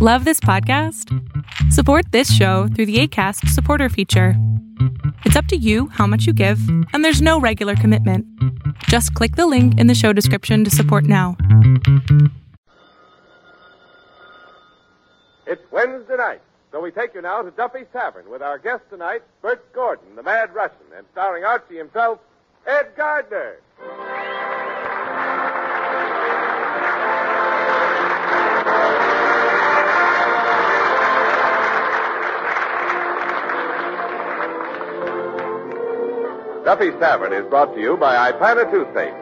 Love this podcast? Support this show through the ACAST supporter feature. It's up to you how much you give, and there's no regular commitment. Just click the link in the show description to support now. It's Wednesday night, so we take you now to Duffy's Tavern with our guest tonight, Bert Gordon, the Mad Russian, and starring Archie himself, Ed Gardner. Duffy's Tavern is brought to you by Ipana Toothpaste.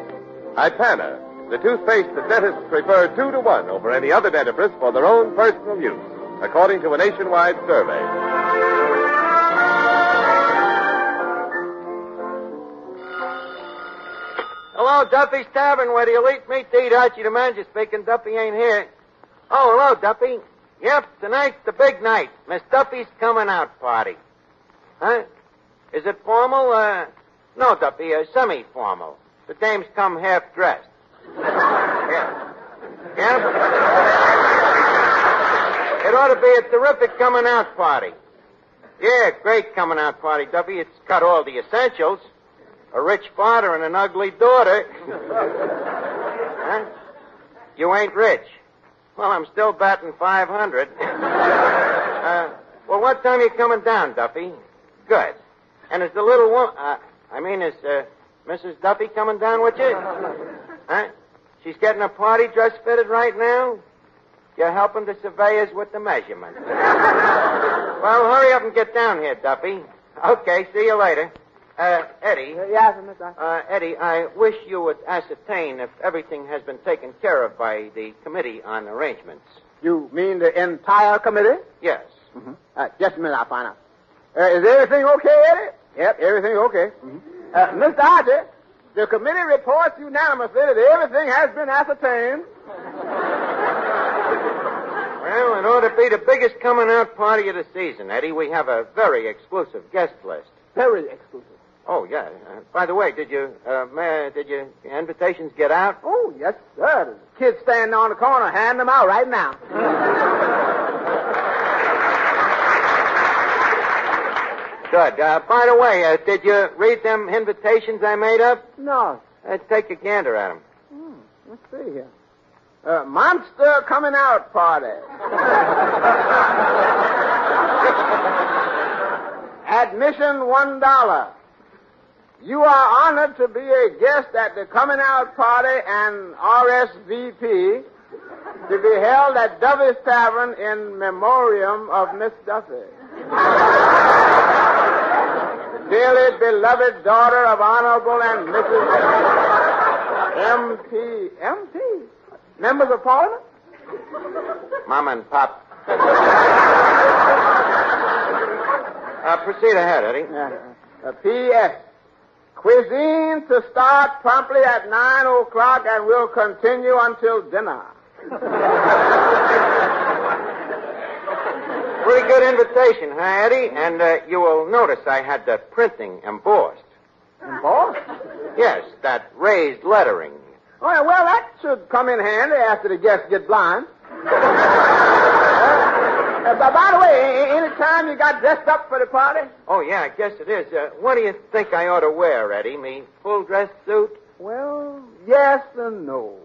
Ipana, the toothpaste that dentists prefer two to one over any other dentifrice for their own personal use, according to a nationwide survey. Hello, Duffy's Tavern, where the elite meet to eat. Archie the manager speaking. Duffy ain't here. Oh, hello, Duffy. Yep, tonight's the big night. Miss Duffy's coming out party. Huh? Is it formal? Uh, no, Duffy, uh, semi-formal. The dames come half dressed. yeah. Yeah? It ought to be a terrific coming out party. Yeah, great coming out party, Duffy. It's got all the essentials. A rich father and an ugly daughter. huh? You ain't rich. Well, I'm still batting 500. uh, well, what time are you coming down, Duffy? Good. And is the little woman, uh, I mean, is uh, Mrs. Duffy coming down with you? Huh? She's getting a party dress fitted right now? You're helping the surveyors with the measurements. well, hurry up and get down here, Duffy. Okay, see you later. Uh, Eddie. yes, Mr. Uh, Eddie, I wish you would ascertain if everything has been taken care of by the Committee on Arrangements. You mean the entire committee? Yes. Mm-hmm. Uh, just a minute, I'll find out. Uh, is everything okay, Eddie? Yep, everything okay. Mm-hmm. Uh, the committee reports unanimously that everything has been ascertained. Well, it ought to be the biggest coming out party of the season, Eddie. We have a very exclusive guest list. Very exclusive. Oh, yeah. Uh, by the way, did you, uh, ma- did your invitations get out? Oh, yes, sir. Kids standing on the corner, hand them out right now. Good. Uh, by the way, uh, did you read them invitations I made up? No. Uh, take a gander at them. Hmm, let's see here. Uh, monster coming out party. Admission one dollar. You are honored to be a guest at the coming out party and RSVP to be held at Duffy's Tavern in memoriam of Miss Duffy. Dearly beloved daughter of Honorable and Mrs. M.P. M.P. Members of Parliament? Mom and Pop. uh, proceed ahead, Eddie. Uh, P.S. Cuisine to start promptly at 9 o'clock and will continue until dinner. Pretty good invitation, huh, Eddie? And uh, you will notice I had the printing embossed. Embossed? Yes, that raised lettering. Oh, yeah, well, that should come in handy after the guests get blind. uh, by, by the way, any time you got dressed up for the party? Oh, yeah, I guess it is. Uh, what do you think I ought to wear, Eddie? Me full dress suit? Well, yes and no.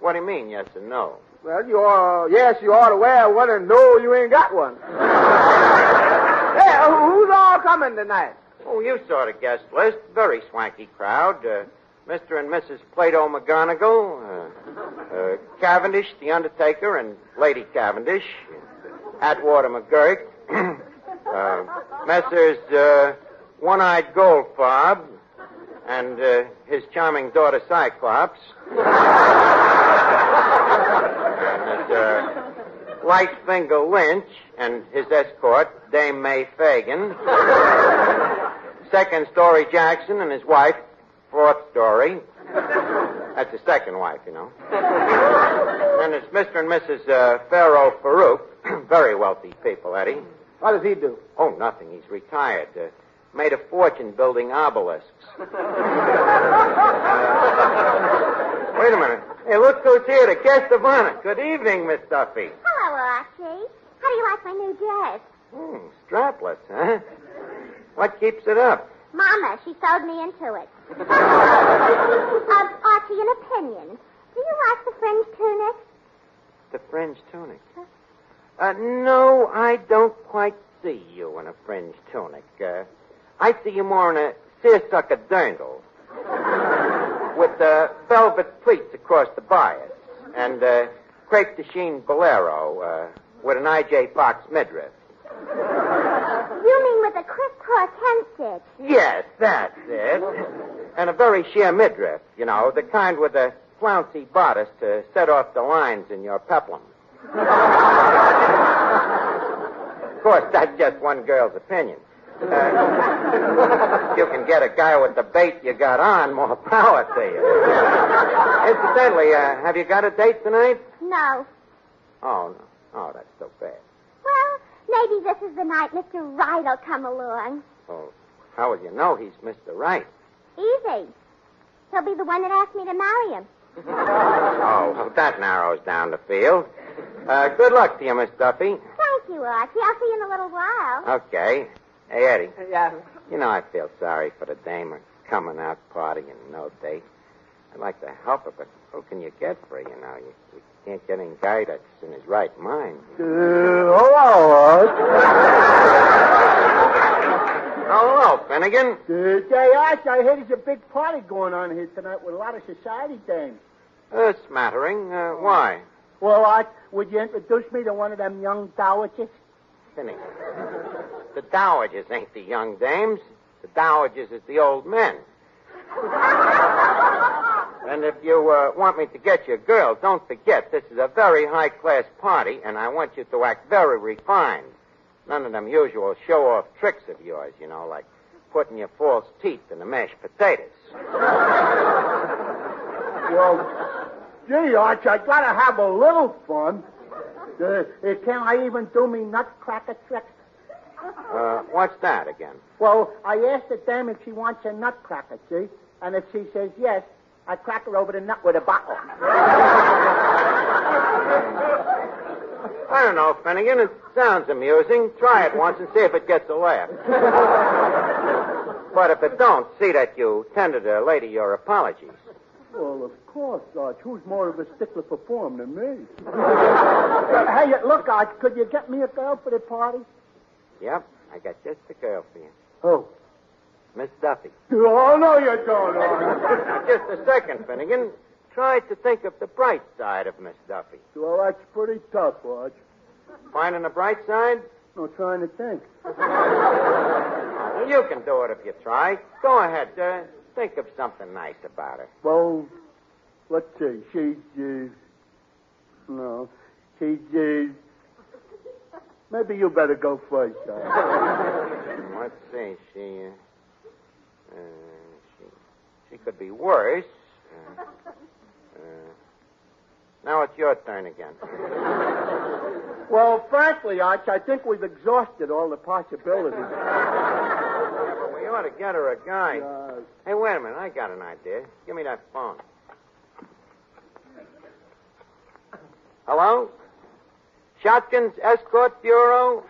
What do you mean, yes and no? Well, you are, yes, you ought to wear one, and no, you ain't got one. hey, who's all coming tonight? Oh, you saw the guest list. Very swanky crowd. Uh, Mr. and Mrs. Plato McGonigal, uh, uh, Cavendish, the Undertaker, and Lady Cavendish, Atwater McGurk, uh, Messrs. Uh, One-Eyed Goldfarb, and uh, his charming daughter Cyclops. uh, Lightfinger Lynch and his escort, Dame May Fagan. Second story Jackson and his wife, fourth story. That's his second wife, you know. And it's Mr. and Mrs. Uh, Pharaoh Farouk. Very wealthy people, Eddie. What does he do? Oh, nothing. He's retired. Uh, made a fortune building obelisks. Uh, wait a minute. Hey, look who's here, the guest of honor. Good evening, Miss Duffy. Hello, Archie. How do you like my new dress? Hmm, strapless, huh? What keeps it up? Mama, she sewed me into it. um, Archie, an opinion. Do you like the fringe tunic? The fringe tunic. Uh, no, I don't quite see you in a fringe tunic. Uh, I see you more in a seersucker dirndl. With uh, velvet pleats across the bias. And uh, crepe de chine bolero uh, with an I.J. Fox midriff. You mean with a crisscross hemstitch? Yes, that's it. And a very sheer midriff, you know, the kind with a flouncy bodice to set off the lines in your peplum. of course, that's just one girl's opinion. Uh, you can get a guy with the bait you got on, more power to you. Incidentally, uh, have you got a date tonight? No. Oh, no. Oh, that's so bad. Well, maybe this is the night Mr. Right will come along. Oh, how will you know he's Mr. Right? Easy. He'll be the one that asked me to marry him. Oh, well, that narrows down the field. Uh, good luck to you, Miss Duffy. Thank you, Archie. I'll see you in a little while. Okay. Hey, Eddie. Yeah. You know, I feel sorry for the dame, a coming out party and no date. I'd like to help her, but who can you get for her, you know? You, you can't get any guy that's in his right mind. Uh, hello, Oh, hello, Finnegan. Uh, say, Arch, I hear there's a big party going on here tonight with a lot of society dames. Uh, smattering. Uh, why? Well, Arch, would you introduce me to one of them young dowagers? Finnegan. The dowagers ain't the young dames. The dowagers is the old men. and if you uh, want me to get you a girl, don't forget this is a very high class party, and I want you to act very refined. None of them usual show off tricks of yours, you know, like putting your false teeth in the mashed potatoes. Well, gee, Arch, I gotta have a little fun. Uh, can I even do me nutcracker tricks? Uh, what's that again? Well, I asked the dame if she wants a nutcracker, see? And if she says yes, I crack her over the nut with a bottle. I don't know, Finnegan. It sounds amusing. Try it once and see if it gets a laugh. but if it don't, see that you tender the lady your apologies. Well, of course, Arch. Who's more of a stickler for form than me? hey, look, Arch, could you get me a girl for the party? Yep, I got just the girl for you. Oh. Miss Duffy. Oh, no, you don't. Now, just a second, Finnegan. Try to think of the bright side of Miss Duffy. well, that's pretty tough, Arch. Finding the bright side? No trying to think. You can do it if you try. Go ahead. Uh, think of something nice about her. Well, let's see. She's, uh, no, she's, uh, maybe you better go first, Arch. Let's see. She, uh, uh, she, she could be worse. Uh, uh, now it's your turn again. Well, frankly, Arch, I think we've exhausted all the possibilities. Well, we ought to get her a guy. Hey, wait a minute. I got an idea. Give me that phone. Hello? Shotgun's Escort Bureau?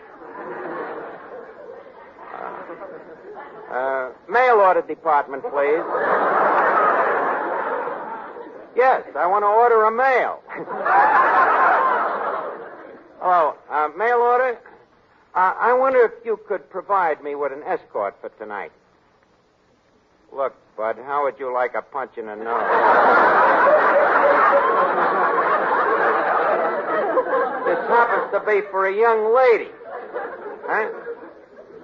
Uh, uh, mail order department, please. Yes, I want to order a mail. Hello, uh, mail order? Uh, I wonder if you could provide me with an escort for tonight. Look, Bud, how would you like a punch in the nose? This happens to be for a young lady. Huh?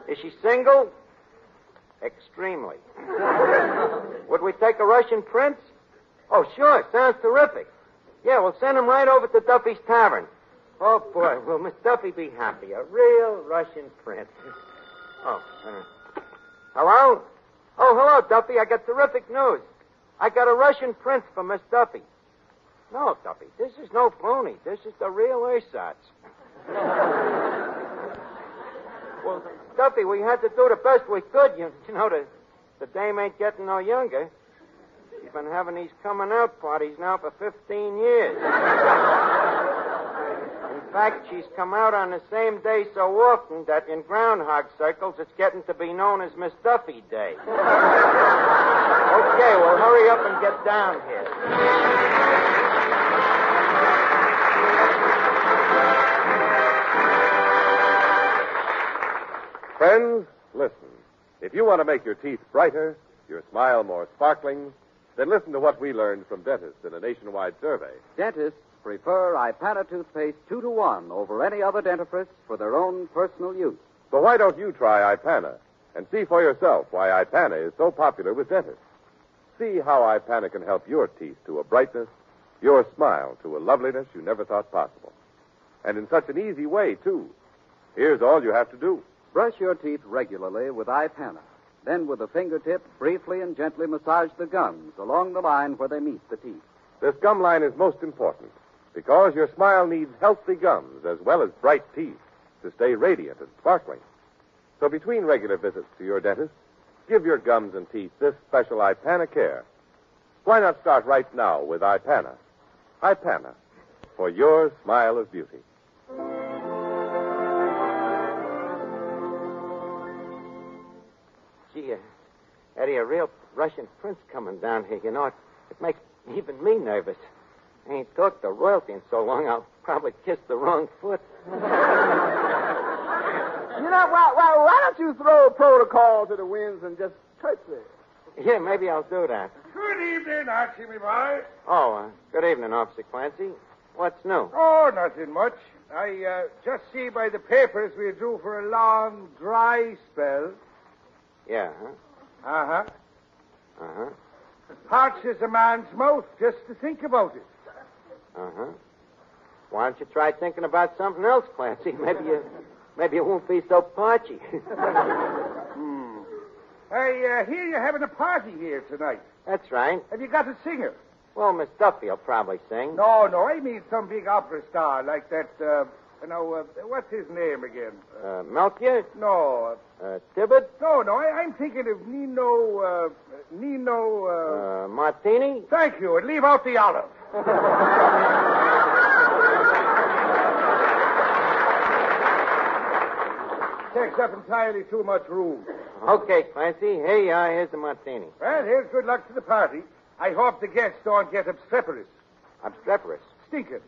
Is she single? Extremely. Would we take a Russian prince? Oh, sure. Sounds terrific. Yeah, we'll send him right over to Duffy's Tavern. Oh, boy, will Miss Duffy be happy. A real Russian prince. Oh, uh, hello? Oh, hello, Duffy. I got terrific news. I got a Russian prince for Miss Duffy. No, Duffy, this is no phony. This is the real ersatz. well, Duffy, we had to do the best we could. You, you know, the, the dame ain't getting no younger. She's been having these coming out parties now for 15 years. In fact, she's come out on the same day so often that in groundhog circles it's getting to be known as Miss Duffy Day. okay, well, hurry up and get down here. Friends, listen. If you want to make your teeth brighter, your smile more sparkling, then listen to what we learned from dentists in a nationwide survey. Dentists prefer Ipana toothpaste two to one over any other dentifrice for their own personal use. So why don't you try Ipana and see for yourself why Ipana is so popular with dentists? See how Ipana can help your teeth to a brightness, your smile to a loveliness you never thought possible. And in such an easy way, too. Here's all you have to do. Brush your teeth regularly with Ipana. Then, with a fingertip, briefly and gently massage the gums along the line where they meet the teeth. This gum line is most important because your smile needs healthy gums as well as bright teeth to stay radiant and sparkling. So between regular visits to your dentist, give your gums and teeth this special Ipana care. Why not start right now with Ipana? Ipana, for your smile of beauty. Gee, uh, Eddie, a real Russian prince coming down here. You know, it, it makes even me nervous. I ain't talked to royalty in so long, I'll probably kiss the wrong foot. You know, well, well, why don't you throw protocol to the winds and just curtsy? Yeah, maybe I'll do that. Good evening, Archie, me boy. Oh, uh, good evening, Officer Clancy. What's new? Oh, nothing much. I uh, just see by the papers we're due for a long, dry spell. Yeah, huh? Uh-huh. Uh-huh. Parches a man's mouth just to think about it. Uh-huh. Why don't you try thinking about something else, Clancy? Maybe you, maybe you won't be so parchy. Hmm. I uh, hear you're having a party here tonight. That's right. Have you got a singer? Well, Miss Duffy will probably sing. No, no, I mean some big opera star like that, uh, know, uh, what's his name again? Uh, Melchior? No, Uh, Tibbett? no, no, I, I'm thinking of Nino, uh, Nino, uh... Uh, Martini? Thank you, and leave out the olive. Takes up entirely too much room. Okay, Clancy. Here you are. Here's the Martini. Well, here's good luck to the party. I hope the guests don't get obstreperous. Obstreperous. Stinking.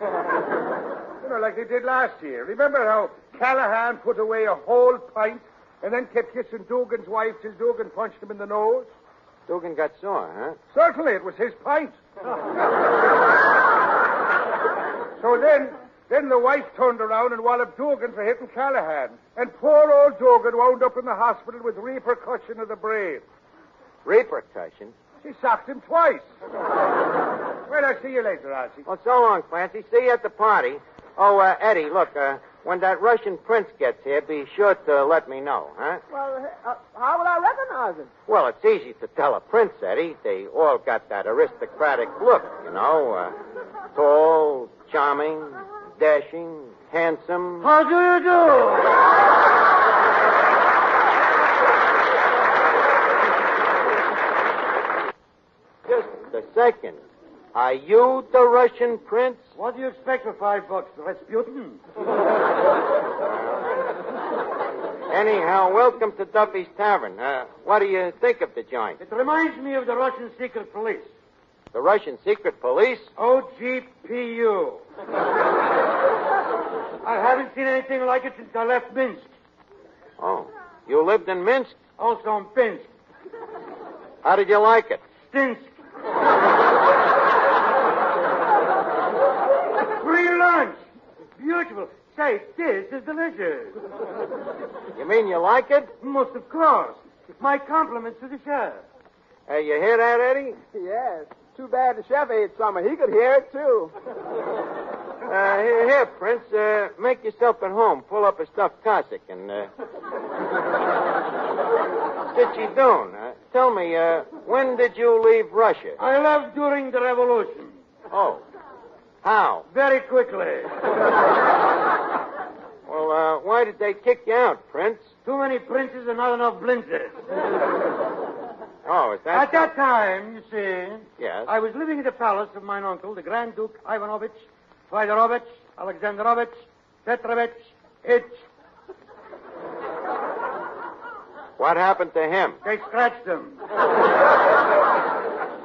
you know, like they did last year. Remember how Callahan put away a whole pint and then kept kissing Dugan's wife till Dugan punched him in the nose? Dugan got sore, huh? Certainly, it was his pint. so then, then the wife turned around and walloped Dugan for hitting Callahan. And poor old Dugan wound up in the hospital with repercussion of the brain. Repercussion? She socked him twice. well, I'll see you later, Archie. Well, so long, Clancy. See you at the party. Oh, uh, Eddie, look, uh, when that Russian prince gets here, be sure to let me know, huh? Well, uh, how will I recognize him? Well, it's easy to tell a prince, Eddie. They all got that aristocratic look, you know. Uh, tall, charming, dashing, handsome. How do you do? Just a second. Are you the Russian prince? What do you expect for five bucks? Rasputin? Anyhow, welcome to Duffy's Tavern. Uh, what do you think of the joint? It reminds me of the Russian secret police. The Russian secret police? OGPU. I haven't seen anything like it since I left Minsk. Oh, you lived in Minsk? Also in Pinsk. How did you like it? Stinsk. Beautiful. Say, this is delicious. You mean you like it? Most of course. My compliments to the chef. Uh, you hear that, Eddie? Yes. Too bad the chef ate some. He could hear it, too. Uh, here, here, Prince. Uh, make yourself at home. Pull up a stuffed Cossack and, uh... sit you down. Uh, tell me, uh, when did you leave Russia? I left during the revolution. Oh. How? Very quickly. Well, uh, why did they kick you out, Prince? Too many princes and not enough blintzes. Oh, is that... At that time, you see, Yes. I was living in the palace of mine uncle, the Grand Duke Ivanovich Fyodorovich Alexandrovich, Petrovich, Itch. What happened to him? They scratched him.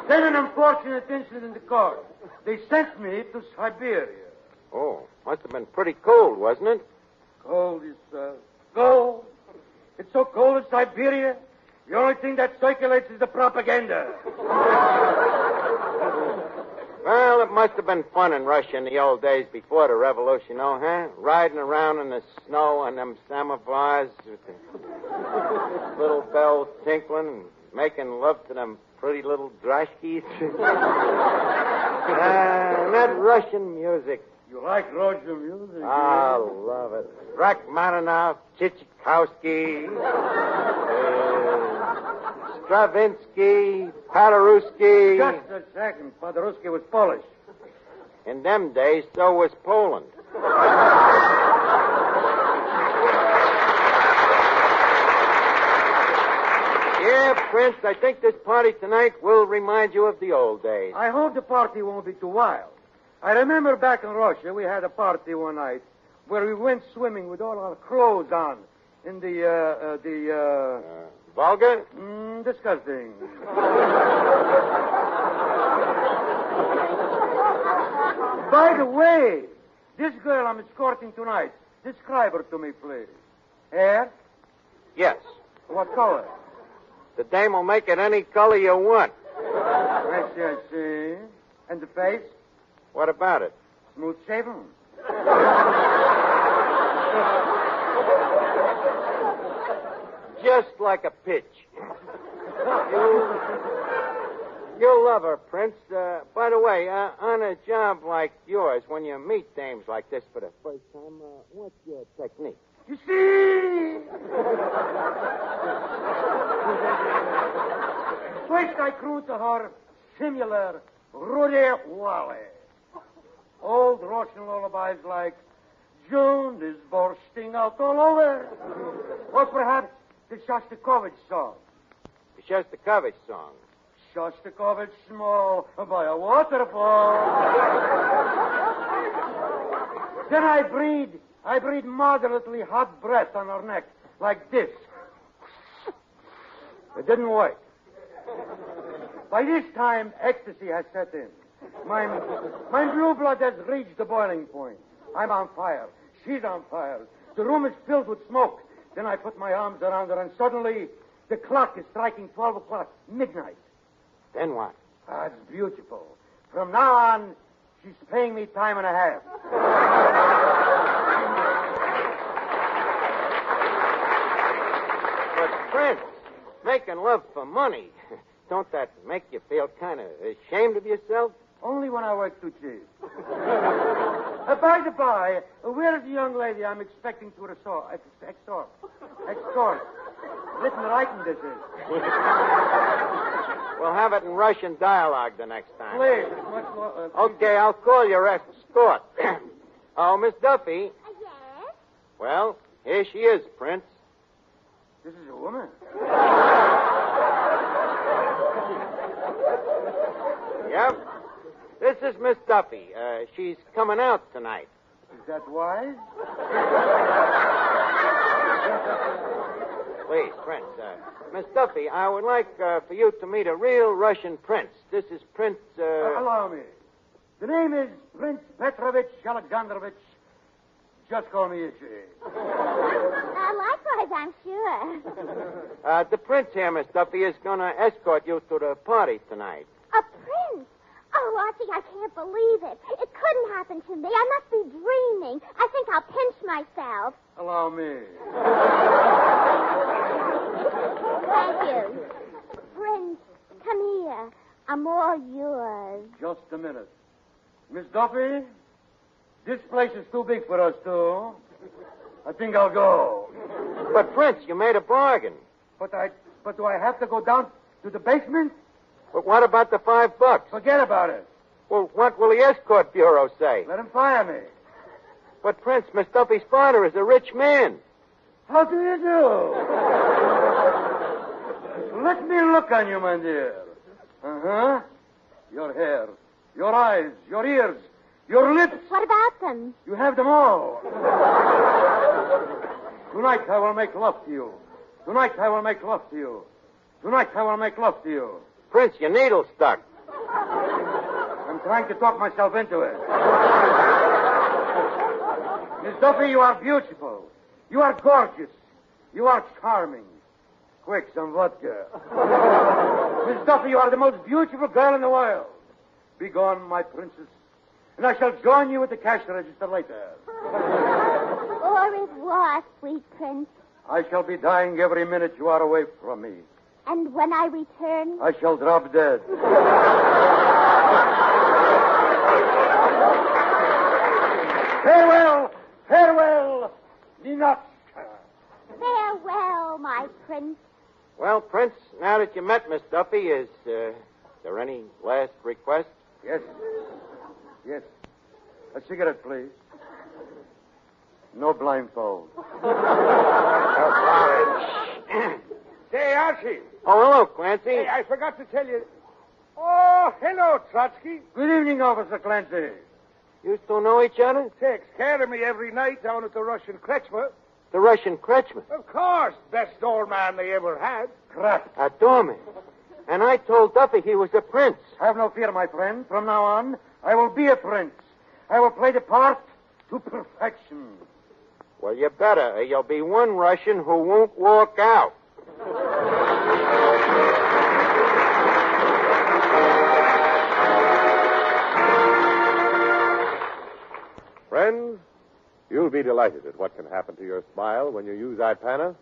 then an unfortunate incident in the court. They sent me to Siberia. Oh, must have been pretty cold, wasn't it? Cold is uh, cold. It's so cold in Siberia. The only thing that circulates is the propaganda. Well, it must have been fun in Russia in the old days before the revolution, oh, huh? Riding around in the snow on them samovars with the little bells tinkling and making love to them pretty little drashkis. ah, and that Russian music. You like Russian music? I love it. Rachmaninoff, Tchaikovsky, uh, Stravinsky, Paderewski. Just a second. Paderewski was Polish. In them days, so was Poland. yeah, Prince, I think this party tonight will remind you of the old days. I hope the party won't be too wild. I remember back in Russia, we had a party one night where we went swimming with all our clothes on in the, uh, uh, the, uh... Volga? Mm, disgusting. By the way, this girl I'm escorting tonight, describe her to me, please. Hair? Yes. What color? The dame will make it any color you want. I see, I. And the face? What about it? Smooth shaven. Just like a pitch. you, you'll love her, Prince. Uh, by the way, uh, on a job like yours, when you meet dames like this for the first time, uh, what's your technique? You see? First, I croon to her similar Rudy Vallee. Old Russian lullabies like June is bursting out all over. Or perhaps the Shostakovich song. The Shostakovich song. Shostakovich small by a waterfall. then I breathe, I breathe moderately hot breath on her neck, like this. It didn't work. By this time, ecstasy has set in. My, my blue blood has reached the boiling point. I'm on fire. She's on fire. The room is filled with smoke. Then I put my arms around her, and suddenly the clock is striking 12 o'clock, midnight. Then what? That's beautiful. From now on, she's paying me time and a half. But, Prince, making love for money, don't that make you feel kind of ashamed of yourself? Only when I work too cheap. uh, by the by, uh, where is the young lady I'm expecting to resort, ex- extort? Extort. Written writing this is. We'll have it in Russian dialogue the next time. Please, much more. Uh, Okay, I'll call your escort. oh, Miss Duffy. Uh, yes? Well, here she is, Prince. This is a woman. Yep. This is Miss Duffy. Uh, she's coming out tonight. Is that wise? Please, Prince. Uh, Miss Duffy, I would like uh, for you to meet a real Russian prince. This is Prince. Uh, allow me. The name is Prince Petrovich Alexandrovich. Just call me Itchy. I'm sure. Uh, the prince here, Miss Duffy, is going to escort you to the party tonight. A prince? Oh, Archie, I can't believe it. It couldn't happen to me. I must be dreaming. I think I'll pinch myself. Allow me. Thank you. Prince, come here. I'm all yours. Just a minute. Miss Duffy, this place is too big for us two. I think I'll go. But, Prince, you made a bargain. But I, but do I have to go down to the basement? But what about the five bucks? Forget about it. Well, what will the escort bureau say? Let him fire me. But, Prince, Miss Duffy's father is a rich man. How do you do? Let me look on you, my dear. Uh huh. Your hair, your eyes, your ears, Your lips. What about them? You have them all. Tonight I will make love to you. Tonight I will make love to you. Tonight I will make love to you. Prince, your needle's stuck. I'm trying to talk myself into it. Miss Duffy, you are beautiful. You are gorgeous. You are charming. Quick, some vodka. Miss Duffy, you are the most beautiful girl in the world. Be gone, my princess, and I shall join you at the cash register later. Au revoir, sweet prince. I shall be dying every minute you are away from me. And when I return, I shall drop dead. farewell, farewell, Ninotchka. farewell, my prince. Well, Prince, now that you met Miss Duffy, is uh, there any last request? Yes. Yes. A cigarette, please. No blindfold. Say, Archie. Oh, hello, Clancy. Hey, I forgot to tell you. Oh, hello, Trotsky. Good evening, Officer Clancy. You still know each other? Takes care of me every night down at the Russian Kretchma. The Russian Kretchma. Of course, best doorman they ever had. Crap. A doorman. And I told Duffy he was a prince. Have no fear, my friend. From now on, I will be a prince. I will play the part to perfection. Well, you better, or you'll be one Russian who won't walk out. Friends, you'll be delighted at what can happen to your smile when you use Ipana.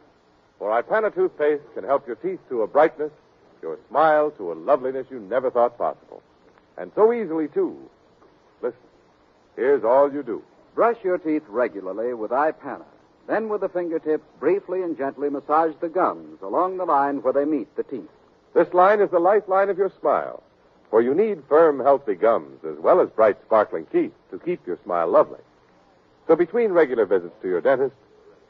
For Ipana toothpaste can help your teeth to a brightness, your smile to a loveliness you never thought possible. And so easily, too. Listen, here's all you do. Brush your teeth regularly with Ipana. Then, with the fingertips, briefly and gently massage the gums along the line where they meet the teeth. This line is the lifeline of your smile. For you need firm, healthy gums as well as bright, sparkling teeth to keep your smile lovely. So between regular visits to your dentist,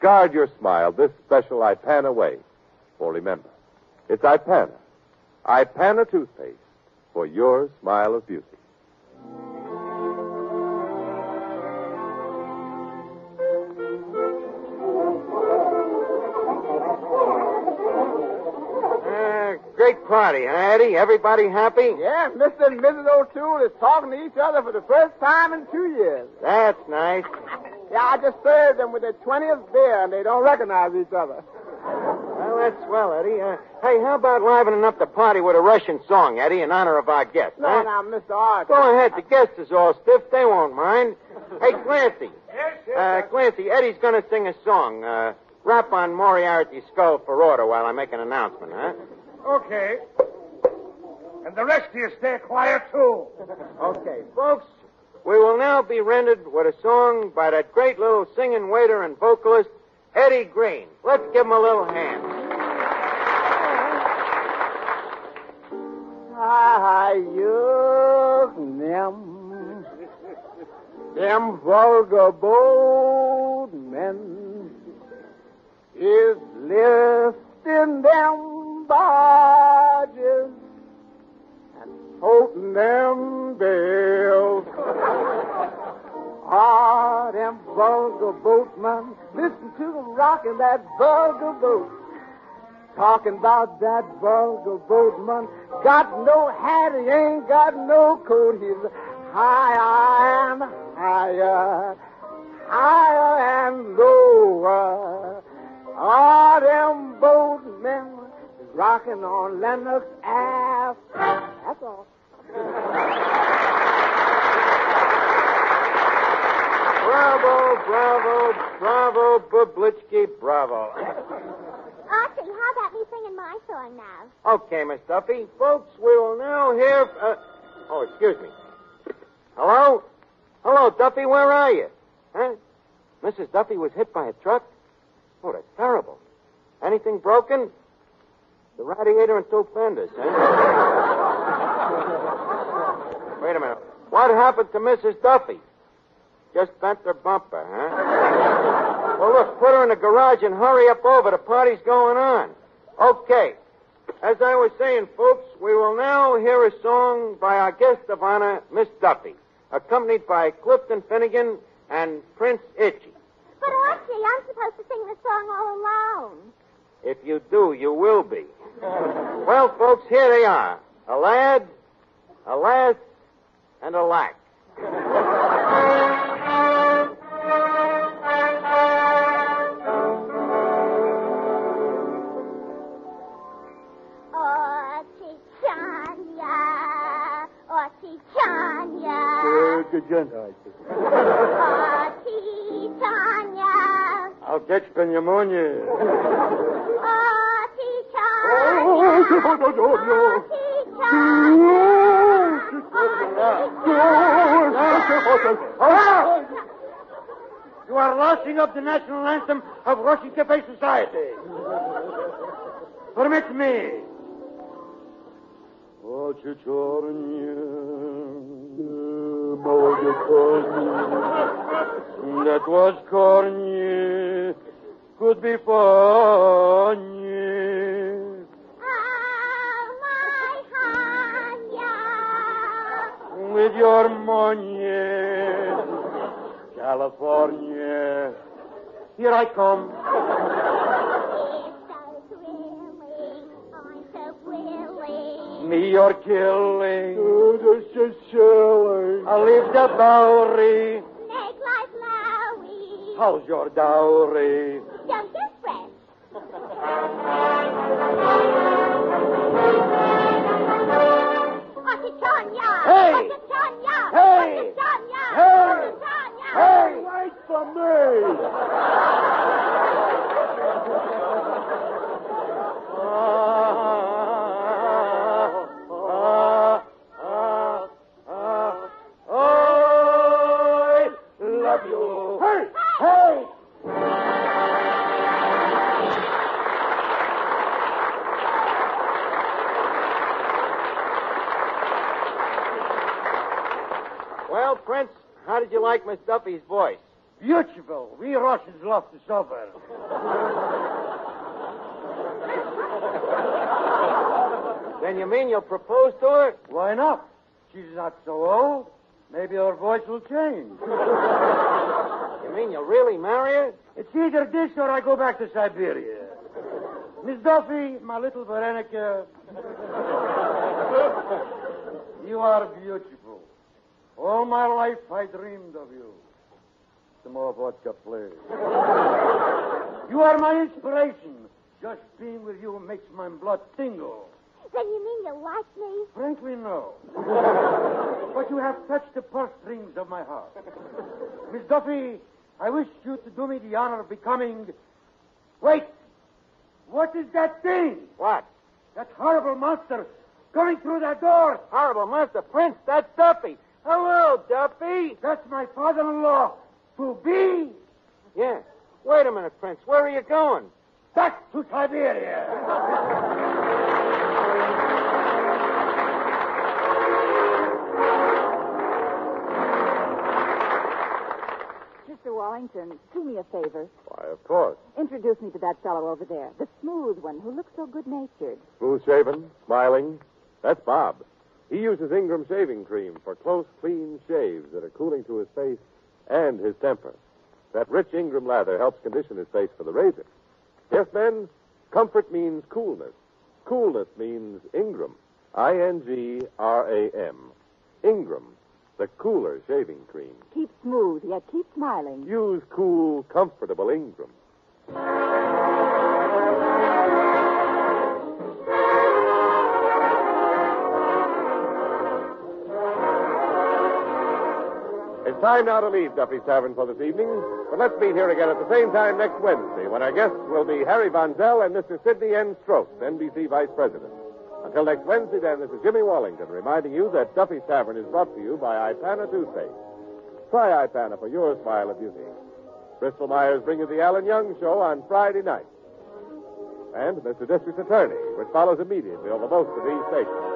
guard your smile this special Ipana way. For remember, it's Ipana. Ipana toothpaste for your smile of beauty. Party, huh, Eddie? Everybody happy? Yes, Mr. and Mrs. O'Toole is talking to each other for the first time in two years. That's nice. Yeah, I just served them with their 20th beer, and they don't recognize each other. Well, that's swell, Eddie. Uh, hey, how about livening up the party with a Russian song, Eddie, in honor of our guest? No, huh? now, Mr. Archie. Go ahead. The guest is all stiff. They won't mind. Hey, Clancy. Yes, yes. Uh, Clancy, Eddie's going to sing a song. Uh, rap on Moriarty's skull for order while I make an announcement, huh? Okay. And the rest of you stay quiet, too. Okay, folks, we will now be rendered with a song by that great little singing waiter and vocalist, Eddie Green. Let's give him a little hand. Ah, I them, them vulgar boatmen is lifting them barges and toting them bales. Ah, them vulgar boatmen, listen to them rocking that vulgar boat. Talking about that vulgar boatman. Got no hat, he ain't got no coat. He's higher and higher, higher and lower. All them boatmen rocking on Lenox Ave. That's all. Bravo, bravo, bravo, Bublitsky, bravo. Archie, how about me singing my song now? Okay, Miss Duffy. Folks, we will now hear. Uh... Oh, excuse me. Hello? Hello, Duffy, where are you? Huh? Mrs. Duffy was hit by a truck? Oh, that's terrible. Anything broken? The radiator and two fenders, huh? Wait a minute. What happened to Mrs. Duffy? Just bent her bumper, huh? well, look, put her in the garage and hurry up over. The party's going on. Okay. As I was saying, folks, we will now hear a song by our guest of honor, Miss Duffy. accompanied by Clifton Finnegan and Prince Itchy. But Archie, I'm supposed to sing the song all alone. If you do, you will be. Well, folks, here they are. A lad, a lass, and a lack. Oh, Archie Chanya, oh, Archie Chanya, Archie oh, I'll catch pneumonia. Archie Chanya, Archie Chanya. You are loshing up the national anthem of Russian Cafe Society. Permit me. Очи черні, молоді корні, that was corny, could be funny. With your money, California, here I come. It's so thrilling. I'm so willing. Me you're killing. I leave the Bowery. Make life lowy. How's your dowry? Don't you fret. Ochichanya! Hey! Hey! Hey! Hey! Wait for me! Well, Prince, how did you like Miss Duffy's voice? Beautiful. We Russians love to suffer. Then you mean you'll propose to her? Why not? She's not so old. Maybe her voice will change. You mean you'll really marry her? It's either this or I go back to Siberia. Miss Duffy, my little Veronica, you are beautiful. All my life I dreamed of you. Some more vodka, please. you are my inspiration. Just being with you makes my blood tingle. Then you mean you like me? Frankly, no. but you have touched the purse strings of my heart. Miss Duffy, I wish you to do me the honor of becoming. Wait! What is that thing? What? That horrible monster coming through that door. Horrible monster, Prince, that's Duffy. Hello, Duffy. That's my father-in-law. To be Yeah. Wait a minute, Prince. Where are you going? back to Siberia. Mr. Wallington, do me a favor. Why, of course. Introduce me to that fellow over there, the smooth one who looks so good natured. Smooth shaven, smiling. That's Bob. He uses Ingram shaving cream for close, clean shaves that are cooling to his face and his temper. That rich Ingram lather helps condition his face for the razor. Yes, men, comfort means coolness. Coolness means Ingram. I N G R A M. Ingram, the cooler shaving cream. Keep smooth, yet keep smiling. Use cool, comfortable Ingram. It's time now to leave Duffy's Tavern for this evening, but let's meet here again at the same time next Wednesday when our guests will be Harry Von Zell and Mr. Sidney N. Strotz, NBC Vice President. Until next Wednesday, then, this is Jimmy Wallington reminding you that Duffy's Tavern is brought to you by Ipana Toothpaste. Try Ipana for your smile of beauty. Bristol Myers brings you the Alan Young Show on Friday night. And Mr. District Attorney, which follows immediately over most of these stations.